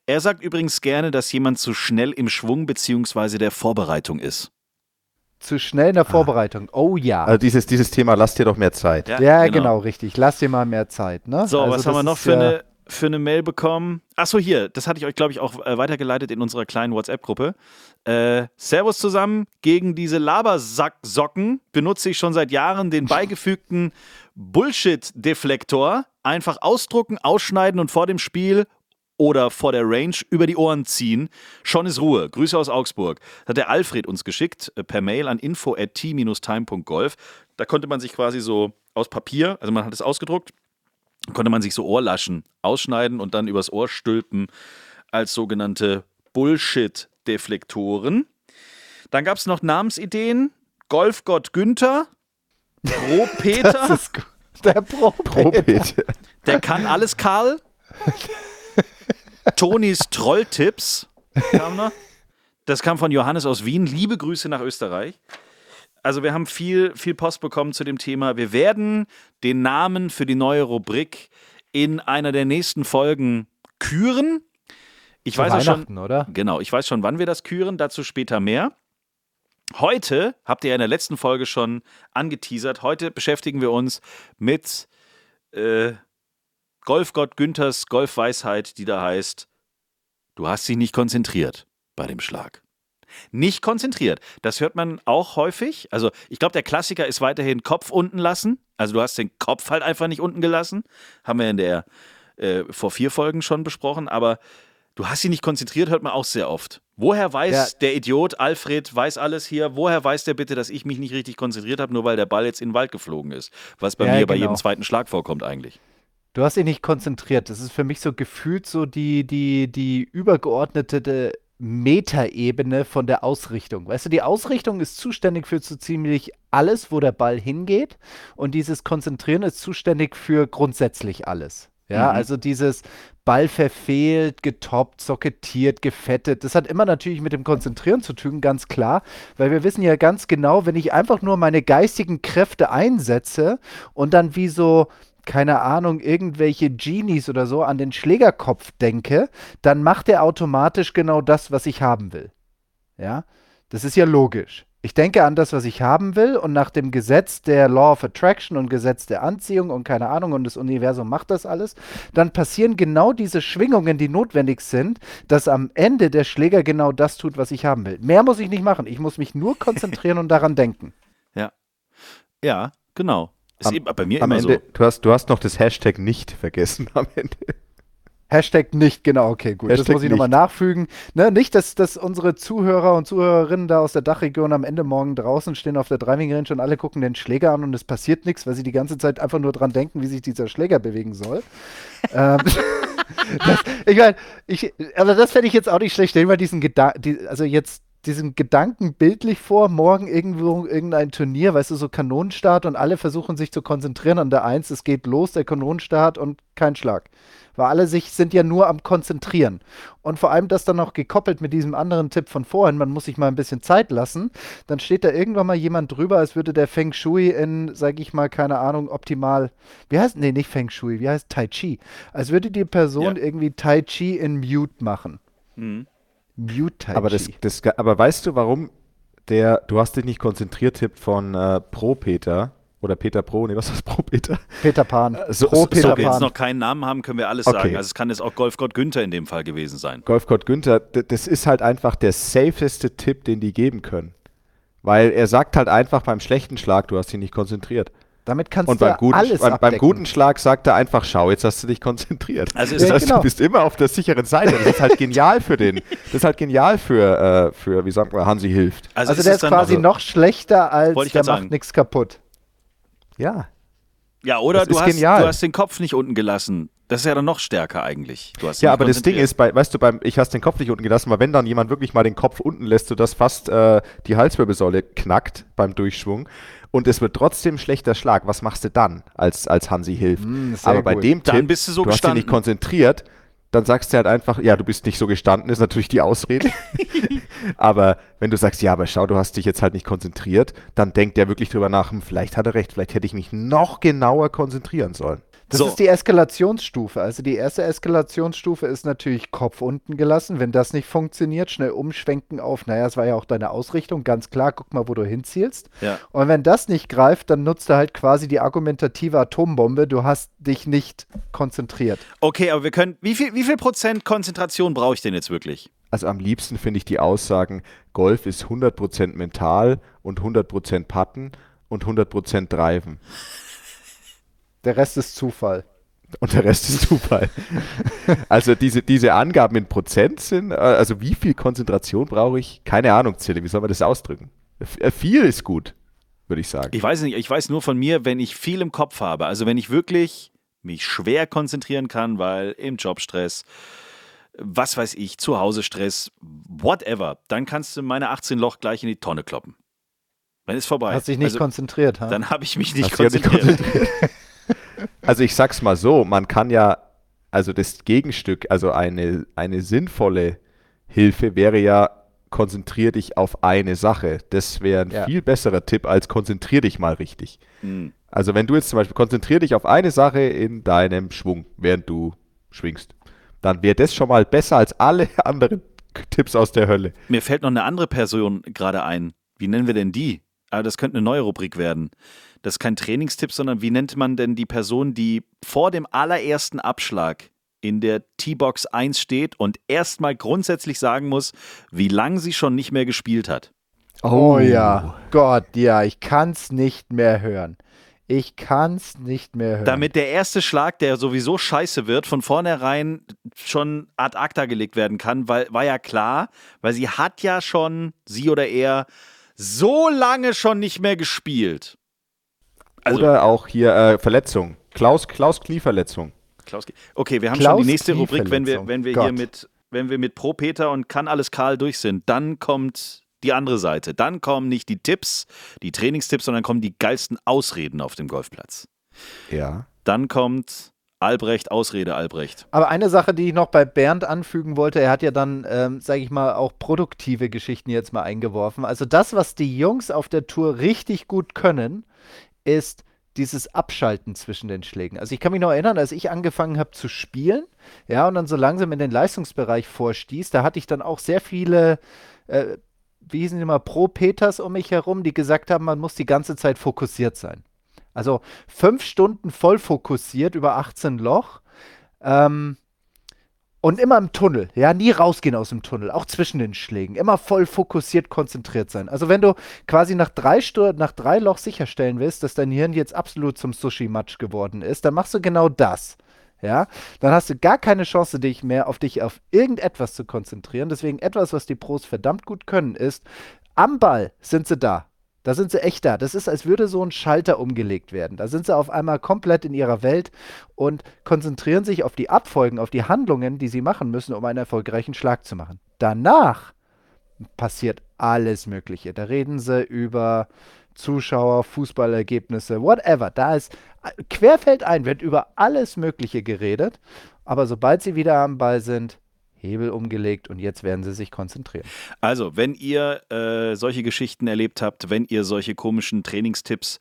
S2: Er sagt übrigens gerne, dass jemand zu schnell im Schwung bzw. der Vorbereitung ist.
S1: zu schnell in der Vorbereitung. Oh ja.
S3: Also dieses, dieses Thema, lass dir doch mehr Zeit.
S2: Ja,
S1: ja, genau. richtig. Lass dir mal mehr Zeit. Ne?
S2: So,
S1: Also
S2: was haben wir noch für,
S1: ja-
S2: eine, für eine Mail bekommen? Achso, hier, das hatte ich euch, glaube ich, auch äh, weitergeleitet in unserer kleinen WhatsApp-Gruppe. Äh, Servus zusammen. Gegen diese Labersacksocken benutze ich schon seit Jahren den beigefügten Bullshit-Deflektor. Einfach ausdrucken, ausschneiden und vor dem Spiel oder vor der Range über die Ohren ziehen. Schon ist Ruhe. Grüße aus Augsburg. Das hat der Alfred uns geschickt äh, per Mail an info at t-time.golf. Da konnte man sich quasi so aus Papier, also man hat es ausgedruckt, konnte man sich so Ohrlaschen ausschneiden und dann übers Ohr stülpen als sogenannte Bullshit-Deflektoren. Dann gab es noch Namensideen. Golfgott Günther, Pro Peter,
S1: Das ist gut. Der Pro.
S3: Probet.
S2: der kann alles Karl. Tonis Trolltipps kam noch. Das kam von Johannes aus Wien. Liebe Grüße nach Österreich. Also wir haben viel, viel Post bekommen zu dem Thema. Wir werden den Namen für die neue Rubrik in einer der nächsten Folgen küren. Ich
S1: Zu
S2: weiß auch schon,
S1: Weihnachten, oder?
S2: Genau, ich weiß schon, wann wir das küren, dazu später mehr. Heute, habt ihr ja in der letzten Folge schon angeteasert, heute beschäftigen wir uns mit äh, Golfgott Günthers Golfweisheit, die da heißt, du hast dich nicht konzentriert bei dem Schlag. Nicht konzentriert. Das hört man auch häufig. Also ich glaube, der Klassiker ist weiterhin Kopf unten lassen. Also du hast den Kopf halt einfach nicht unten gelassen. Haben wir in der äh, vor vier Folgen schon besprochen. Aber du hast dich nicht konzentriert, hört man auch sehr oft. Woher weiß
S1: Ja.
S2: der Idiot Alfred, weiß alles hier, woher weiß der bitte, dass ich mich nicht richtig konzentriert habe, nur weil der Ball jetzt in den Wald geflogen ist? Was bei
S1: Ja,
S2: mir bei
S1: genau.
S2: jedem zweiten Schlag vorkommt eigentlich.
S1: Du hast dich nicht konzentriert. Das ist für mich so gefühlt so die, die, die übergeordnete Metaebene von der Ausrichtung. Weißt du, die Ausrichtung ist zuständig für so ziemlich alles, wo der Ball hingeht. Und dieses Konzentrieren ist zuständig für grundsätzlich alles. Ja,
S2: Mhm.
S1: also dieses Ball verfehlt, getoppt, socketiert, gefettet. Das hat immer natürlich mit dem Konzentrieren zu tun, ganz klar, weil wir wissen ja ganz genau, wenn ich einfach nur meine geistigen Kräfte einsetze und dann wie so, keine Ahnung, irgendwelche Genies oder so an den Schlägerkopf denke, dann macht er automatisch genau das, was ich haben will. Ja, das ist ja logisch. Ich denke an das, was ich haben will und nach dem Gesetz der Law of Attraction und Gesetz der Anziehung und keine Ahnung und das Universum macht das alles, dann passieren genau diese Schwingungen, die notwendig sind, dass am Ende der Schläger genau das tut, was ich haben will. Mehr muss ich nicht machen. Ich muss mich nur konzentrieren und daran denken.
S2: Ja. Ja, genau. Ist
S3: Am-
S2: eben bei mir
S3: Am
S2: immer
S3: Ende,
S2: so.
S3: du, hast, du hast noch das Hashtag nicht vergessen am Ende.
S1: Hashtag nicht, genau, okay, gut. das
S3: Hashtag
S1: muss ich nochmal nachfügen. Ne, nicht, dass, dass unsere Zuhörer und Zuhörerinnen da aus der Dachregion am Ende morgen draußen stehen auf der Driving Range und alle gucken den Schläger an und es passiert nichts, weil sie die ganze Zeit einfach nur dran denken, wie sich dieser Schläger bewegen soll. ähm, das, ich meine, ich, also das fände ich jetzt auch nicht schlecht. Dir mal diesen Gedanken, die, also jetzt diesen Gedanken bildlich vor, morgen irgendwo irgendein Turnier, weißt du, so Kanonenstart und alle versuchen sich zu konzentrieren an der Eins, es geht los, der Kanonenstart und kein Schlag. Weil alle sich sind ja nur am Konzentrieren. Und vor allem das dann noch gekoppelt mit diesem anderen Tipp von vorhin, man muss sich mal ein bisschen Zeit lassen, dann steht da irgendwann mal jemand drüber, als würde der Feng Shui in, sag ich mal, keine Ahnung, optimal, wie heißt, nee, nicht Feng Shui, wie heißt Tai Chi? Als würde die Person
S2: Ja.
S1: irgendwie Tai Chi in Mute machen.
S2: Mhm.
S1: Mute Tai
S3: Aber, das, das, aber weißt du, warum der Du hast dich nicht konzentriert Tipp von äh, Pro Peter oder Peter Pro, nee, was ist das Pro Peter?
S1: Peter Pan.
S3: so-
S1: Pro
S3: so-
S1: Peter
S2: So, wir jetzt
S1: Pan.
S2: noch keinen Namen haben, können wir alles
S3: Okay.
S2: sagen. Also es kann jetzt auch Golfgott Günther in dem Fall gewesen sein.
S3: Golfgott Günther, das ist halt einfach der safeste Tipp, den die geben können. Weil er sagt halt einfach beim schlechten Schlag, du hast dich nicht konzentriert.
S1: Damit kannst
S3: Und
S1: du
S3: beim guten,
S1: alles
S3: beim, beim guten Schlag sagt er einfach, schau, jetzt hast du dich konzentriert.
S2: Also
S3: das
S2: ist-
S1: Ja,
S3: heißt,
S1: genau.
S3: du bist immer auf der sicheren Seite. Das ist halt genial für den. Das ist halt genial für, äh, für wie sagt man, Hansi hilft.
S1: Also,
S2: ist
S1: der ist quasi
S2: also-
S1: noch schlechter als der macht nichts kaputt.
S3: Ja.
S2: Ja, oder du hast,
S3: genial.
S2: du hast den Kopf nicht unten gelassen. Das ist ja dann noch stärker eigentlich. Du hast dich
S3: Ja, aber das Ding ist, bei, weißt du, beim, ich hast den Kopf nicht unten gelassen, weil wenn dann jemand wirklich mal den Kopf unten lässt, sodass fast äh, die Halswirbelsäule knackt beim Durchschwung und es wird trotzdem schlechter Schlag, was machst du dann als, als Hansi hilft?
S1: Mm,
S3: aber bei
S1: gut.
S3: dem
S2: Dann
S3: Tipp,
S2: bist du so
S3: du hast dich nicht konzentriert, dann sagst du halt einfach, ja, du bist nicht so gestanden, ist natürlich die Ausrede. aber wenn du sagst, ja, aber schau, du hast dich jetzt halt nicht konzentriert, dann denkt der wirklich drüber nach, hm, vielleicht hat er recht, vielleicht hätte ich mich noch genauer konzentrieren sollen.
S1: Das
S2: So.
S1: ist die Eskalationsstufe. Also die erste Eskalationsstufe ist natürlich Kopf unten gelassen. Wenn das nicht funktioniert, schnell umschwenken auf, naja, es war ja auch deine Ausrichtung, ganz klar, guck mal, wo du hinzielst.
S2: Ja.
S1: Und wenn das nicht greift, dann nutzt du halt quasi die argumentative Atombombe. Du hast dich nicht konzentriert.
S2: Okay, aber wir können. Wie viel, wie viel Prozent Konzentration brauche ich denn jetzt wirklich?
S3: Also am liebsten finde ich die Aussagen, Golf ist 100% mental und 100% Putten und 100% Driven.
S1: Der Rest ist Zufall.
S3: Und der Rest ist Zufall. also diese, diese Angaben in Prozent sind, äh, also wie viel Konzentration brauche ich? Keine Ahnung, Zille, wie soll man das ausdrücken? Äh, Viel ist gut, würde ich sagen.
S2: Ich weiß nicht, ich weiß nur von mir, wenn ich viel im Kopf habe, also wenn ich wirklich mich schwer konzentrieren kann, weil im Jobstress, was weiß ich, zu Hause Stress, whatever, dann kannst du meine 18 Loch gleich in die Tonne kloppen. Dann ist vorbei.
S1: Hast dich nicht
S2: also,
S1: konzentriert, ha?
S2: dann habe ich mich nicht
S3: Hast dich ja nicht
S2: konzentriert.
S3: Also ich sag's mal so, man kann ja, also das Gegenstück, also eine, eine sinnvolle Hilfe wäre ja, konzentrier dich auf eine Sache. Das wäre ein
S1: Ja.
S3: viel besserer Tipp als konzentrier dich mal richtig.
S2: Hm.
S3: Also wenn du jetzt zum Beispiel konzentrier dich auf eine Sache in deinem Schwung, während du schwingst, dann wäre das schon mal besser als alle anderen Tipps aus der Hölle.
S2: Mir fällt noch eine andere Person gerade ein. Wie nennen wir denn die? Aber das könnte eine neue Rubrik werden. Das ist kein Trainingstipp, sondern wie nennt man denn die Person, die vor dem allerersten Abschlag in der T-Box 1 steht und erstmal grundsätzlich sagen muss, wie lange sie schon nicht mehr gespielt hat?
S1: Oh ja, Gott, ja, ich kann's nicht mehr hören. Ich kann's nicht mehr hören.
S2: Damit der erste Schlag, der sowieso scheiße wird, von vornherein schon ad acta gelegt werden kann, weil war ja klar, weil sie hat ja schon, sie oder er, so lange schon nicht mehr gespielt. Also-
S3: Oder auch hier äh, Verletzung. Klaus, Klaus Knie-Verletzung.
S2: Klaus, okay, wir haben
S1: Klaus
S2: schon die nächste Rubrik, wenn wir, wenn wir hier mit, wenn wir mit Pro Peter und kann alles Karl durch sind, dann kommt die andere Seite. Dann kommen nicht die Tipps, die Trainingstipps, sondern kommen die geilsten Ausreden auf dem Golfplatz.
S3: Ja.
S2: Dann kommt Albrecht, Ausrede Albrecht.
S1: Aber eine Sache, die ich noch bei Bernd anfügen wollte, er hat ja dann, ähm, sage ich mal, auch produktive Geschichten jetzt mal eingeworfen. Also das, was die Jungs auf der Tour richtig gut können, ist dieses Abschalten zwischen den Schlägen. Also ich kann mich noch erinnern, als ich angefangen habe zu spielen, ja, und dann so langsam in den Leistungsbereich vorstieß, da hatte ich dann auch sehr viele, äh, wie hießen die mal, Pro-Peters um mich herum, die gesagt haben, man muss die ganze Zeit fokussiert sein. Also fünf Stunden voll fokussiert über 18 Loch. Ähm, und immer im Tunnel, ja, nie rausgehen aus dem Tunnel, auch zwischen den Schlägen, immer voll fokussiert, konzentriert sein. Also wenn du quasi nach drei Stunden, nach drei Loch sicherstellen willst, dass dein Hirn jetzt absolut zum Sushi-Matsch geworden ist, dann machst du genau das. Ja, dann hast du gar keine Chance, dich mehr auf dich auf irgendetwas zu konzentrieren. Deswegen etwas, was die Pros verdammt gut können, ist, am Ball sind sie da. Da sind sie echt da. Das ist, als würde so ein Schalter umgelegt werden. Da sind sie auf einmal komplett in ihrer Welt und konzentrieren sich auf die Abfolgen, auf die Handlungen, die sie machen müssen, um einen erfolgreichen Schlag zu machen. Danach passiert alles Mögliche. Da reden sie über Zuschauer, Fußballergebnisse, whatever. Da ist querfeldein wird über alles Mögliche geredet. Aber sobald sie wieder am Ball sind, Hebel umgelegt und jetzt werden sie sich konzentrieren.
S2: Also, wenn ihr äh, solche Geschichten erlebt habt, wenn ihr solche komischen Trainingstipps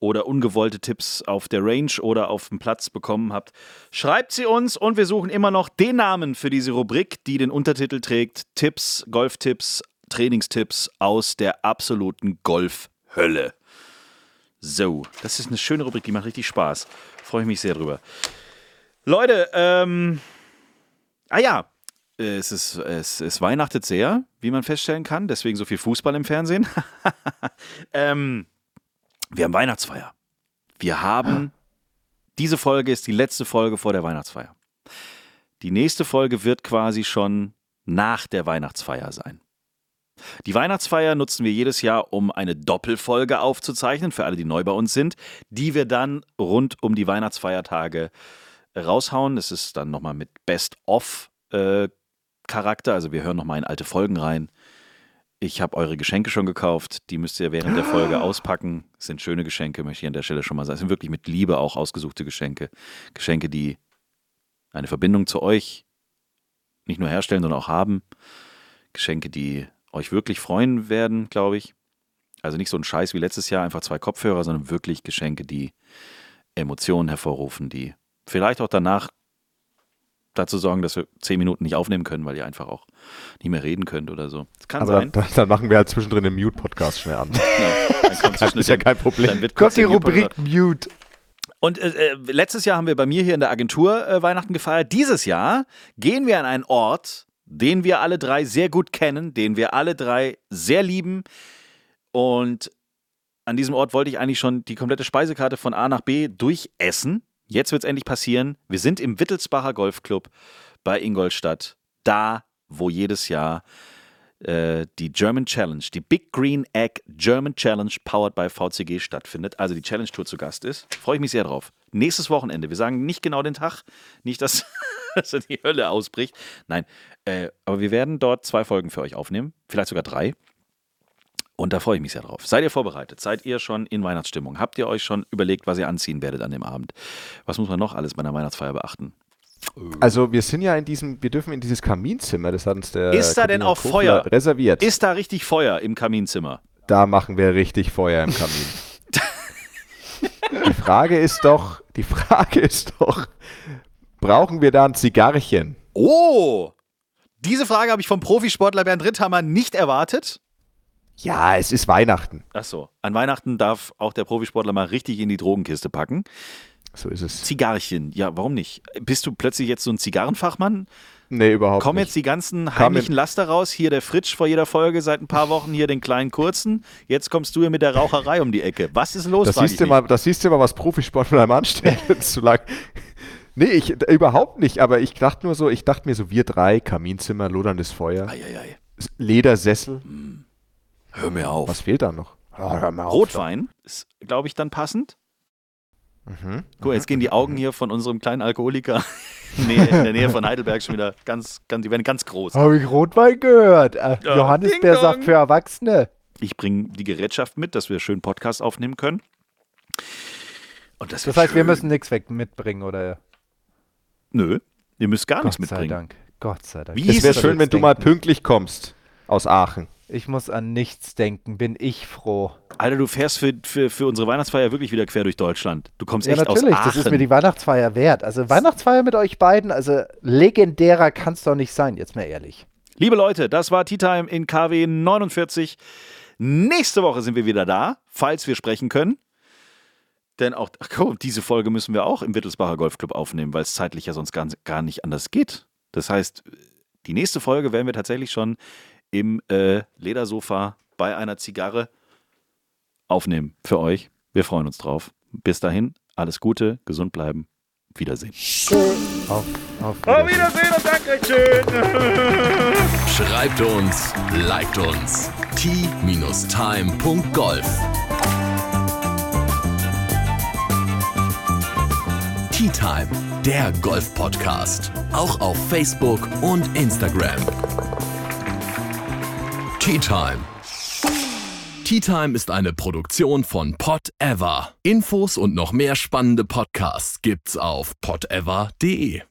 S2: oder ungewollte Tipps auf der Range oder auf dem Platz bekommen habt, schreibt sie uns und wir suchen immer noch den Namen für diese Rubrik, die den Untertitel trägt: Tipps, Golftipps, Trainingstipps aus der absoluten Golfhölle. So, das ist eine schöne Rubrik, die macht richtig Spaß. Freue ich mich sehr drüber. Leute, ähm, ah ja, es ist, es, es weihnachtet sehr, wie man feststellen kann. Deswegen so viel Fußball im Fernsehen. ähm, wir haben Weihnachtsfeier. Wir haben. Diese Folge ist die letzte Folge vor der Weihnachtsfeier. Die nächste Folge wird quasi schon nach der Weihnachtsfeier sein. Die Weihnachtsfeier nutzen wir jedes Jahr, um eine Doppelfolge aufzuzeichnen, für alle, die neu bei uns sind, die wir dann rund um die Weihnachtsfeiertage raushauen. Das ist dann nochmal mit Best-of äh, Charakter. Also wir hören nochmal in alte Folgen rein. Ich habe eure Geschenke schon gekauft. Die müsst ihr während der Folge auspacken. Es sind schöne Geschenke, möchte ich an der Stelle schon mal sagen. Es sind wirklich mit Liebe auch ausgesuchte Geschenke. Geschenke, die eine Verbindung zu euch nicht nur herstellen, sondern auch haben. Geschenke, die euch wirklich freuen werden, glaube ich. Also nicht so ein Scheiß wie letztes Jahr, einfach zwei Kopfhörer, sondern wirklich Geschenke, die Emotionen hervorrufen, die vielleicht auch danach dazu sorgen, dass wir zehn Minuten nicht aufnehmen können, weil ihr einfach auch nicht mehr reden könnt oder so. Das kann
S3: Aber
S2: sein.
S3: dann, dann machen wir halt zwischendrin den Mute-Podcast schnell an.
S2: Ja, dann kommt
S3: Das ist ja kein Problem.
S2: Dann wird kurz
S1: die. Rubrik Mute.
S2: Und äh, äh, letztes Jahr haben wir bei mir hier in der Agentur äh, Weihnachten gefeiert. Dieses Jahr gehen wir an einen Ort, den wir alle drei sehr gut kennen, den wir alle drei sehr lieben. Und an diesem Ort wollte ich eigentlich schon die komplette Speisekarte von A nach B durchessen. Jetzt wird es endlich passieren. Wir sind im Wittelsbacher Golfclub bei Ingolstadt. Da, wo jedes Jahr äh, die German Challenge, die Big Green Egg German Challenge powered by VCG stattfindet, also die Challenge Tour zu Gast ist. Freue ich mich sehr drauf. Nächstes Wochenende. Wir sagen nicht genau den Tag, nicht, dass, dass die Hölle ausbricht. Nein, äh, aber wir werden dort zwei Folgen für euch aufnehmen, vielleicht sogar drei. Und da freue ich mich sehr drauf. Seid ihr vorbereitet? Seid ihr schon in Weihnachtsstimmung? Habt ihr euch schon überlegt, was ihr anziehen werdet an dem Abend? Was muss man noch alles bei einer Weihnachtsfeier beachten?
S3: Also wir sind ja in diesem, wir dürfen in dieses Kaminzimmer, das hat uns der
S2: Ist da denn
S3: Kamin-
S2: auch
S3: Kofler
S2: Feuer?
S3: reserviert.
S2: Ist da richtig Feuer im Kaminzimmer?
S3: da machen wir richtig Feuer im Kamin. die Frage ist doch, die Frage ist doch, brauchen wir da ein Zigarrchen?
S2: Oh! Diese Frage habe ich vom Profisportler Bernd Ritthammer nicht erwartet.
S3: Ja, es ist Weihnachten.
S2: Ach so, an Weihnachten darf auch der Profisportler mal richtig in die Drogenkiste packen.
S3: So ist es.
S2: Zigarrchen, ja, warum nicht? Bist du plötzlich jetzt so ein Zigarrenfachmann?
S3: Nee, überhaupt
S2: Kommen
S3: nicht.
S2: jetzt die ganzen heimlichen Laster raus? Hier der Fritsch vor jeder Folge seit ein paar Wochen, hier den kleinen kurzen. Jetzt kommst du hier mit der Raucherei um die Ecke. Was ist los?
S3: Das siehst, du mal, das siehst du mal, was Profisportler im anstellen, wenn es zu lang. Nee, ich, überhaupt nicht, aber ich dachte nur so, ich dachte mir so, wir drei, Kaminzimmer, loderndes Feuer,
S2: Eieiei.
S3: S- Ledersessel,
S2: Hör mir auf.
S3: was fehlt da noch? Ah, hör mal auf.
S2: Rotwein ist, glaube ich, dann passend.
S3: Mhm.
S2: Guck, mal, jetzt gehen die Augen hier von unserem kleinen Alkoholiker nee, in der Nähe von Heidelberg schon wieder ganz, ganz, die werden ganz groß.
S1: Habe ich Rotwein gehört. Äh,
S2: Ja.
S1: Johannisbeer
S2: Ding
S1: sagt
S2: dong.
S1: für Erwachsene.
S2: Ich bringe die Gerätschaft mit, dass wir schön Podcast aufnehmen können. Und das,
S1: Das heißt, wir
S2: schön.
S1: müssen nichts weg mitbringen, oder?
S2: Nö, ihr müsst gar
S1: Gott
S2: nichts
S1: sei
S2: mitbringen.
S1: Dank. Gott sei Dank.
S2: Wie
S3: Es wäre schön, wenn du mal
S1: denken?
S3: pünktlich kommst aus Aachen.
S1: Ich muss an nichts denken. Bin ich froh.
S2: Alter, du fährst für, für, für unsere Weihnachtsfeier wirklich wieder quer durch Deutschland. Du kommst
S1: Ja,
S2: echt
S1: natürlich.
S2: aus Aachen.
S1: Das ist mir die Weihnachtsfeier wert. Also Weihnachtsfeier mit euch beiden, also legendärer kann es doch nicht sein, jetzt mal ehrlich.
S2: Liebe Leute, das war Tea Time in KW 49. Nächste Woche sind wir wieder da, falls wir sprechen können. Denn auch ach, guck, diese Folge müssen wir auch im Wittelsbacher Golfclub aufnehmen, weil es zeitlich ja sonst gar, gar nicht anders geht. Das heißt, die nächste Folge werden wir tatsächlich schon im äh, Ledersofa bei einer Zigarre aufnehmen für euch. Wir freuen uns drauf. Bis dahin, alles Gute, gesund bleiben. Wiedersehen.
S1: Auf, auf
S2: Wiedersehen und Dankeschön.
S5: Schreibt uns, liked uns. t-time.golf Tea Time, der Golf-Podcast. Auch auf Facebook und Instagram. Tea Time. Tea Time ist eine Produktion von Pot Ever. Infos und noch mehr spannende Podcasts gibt's auf potever.de.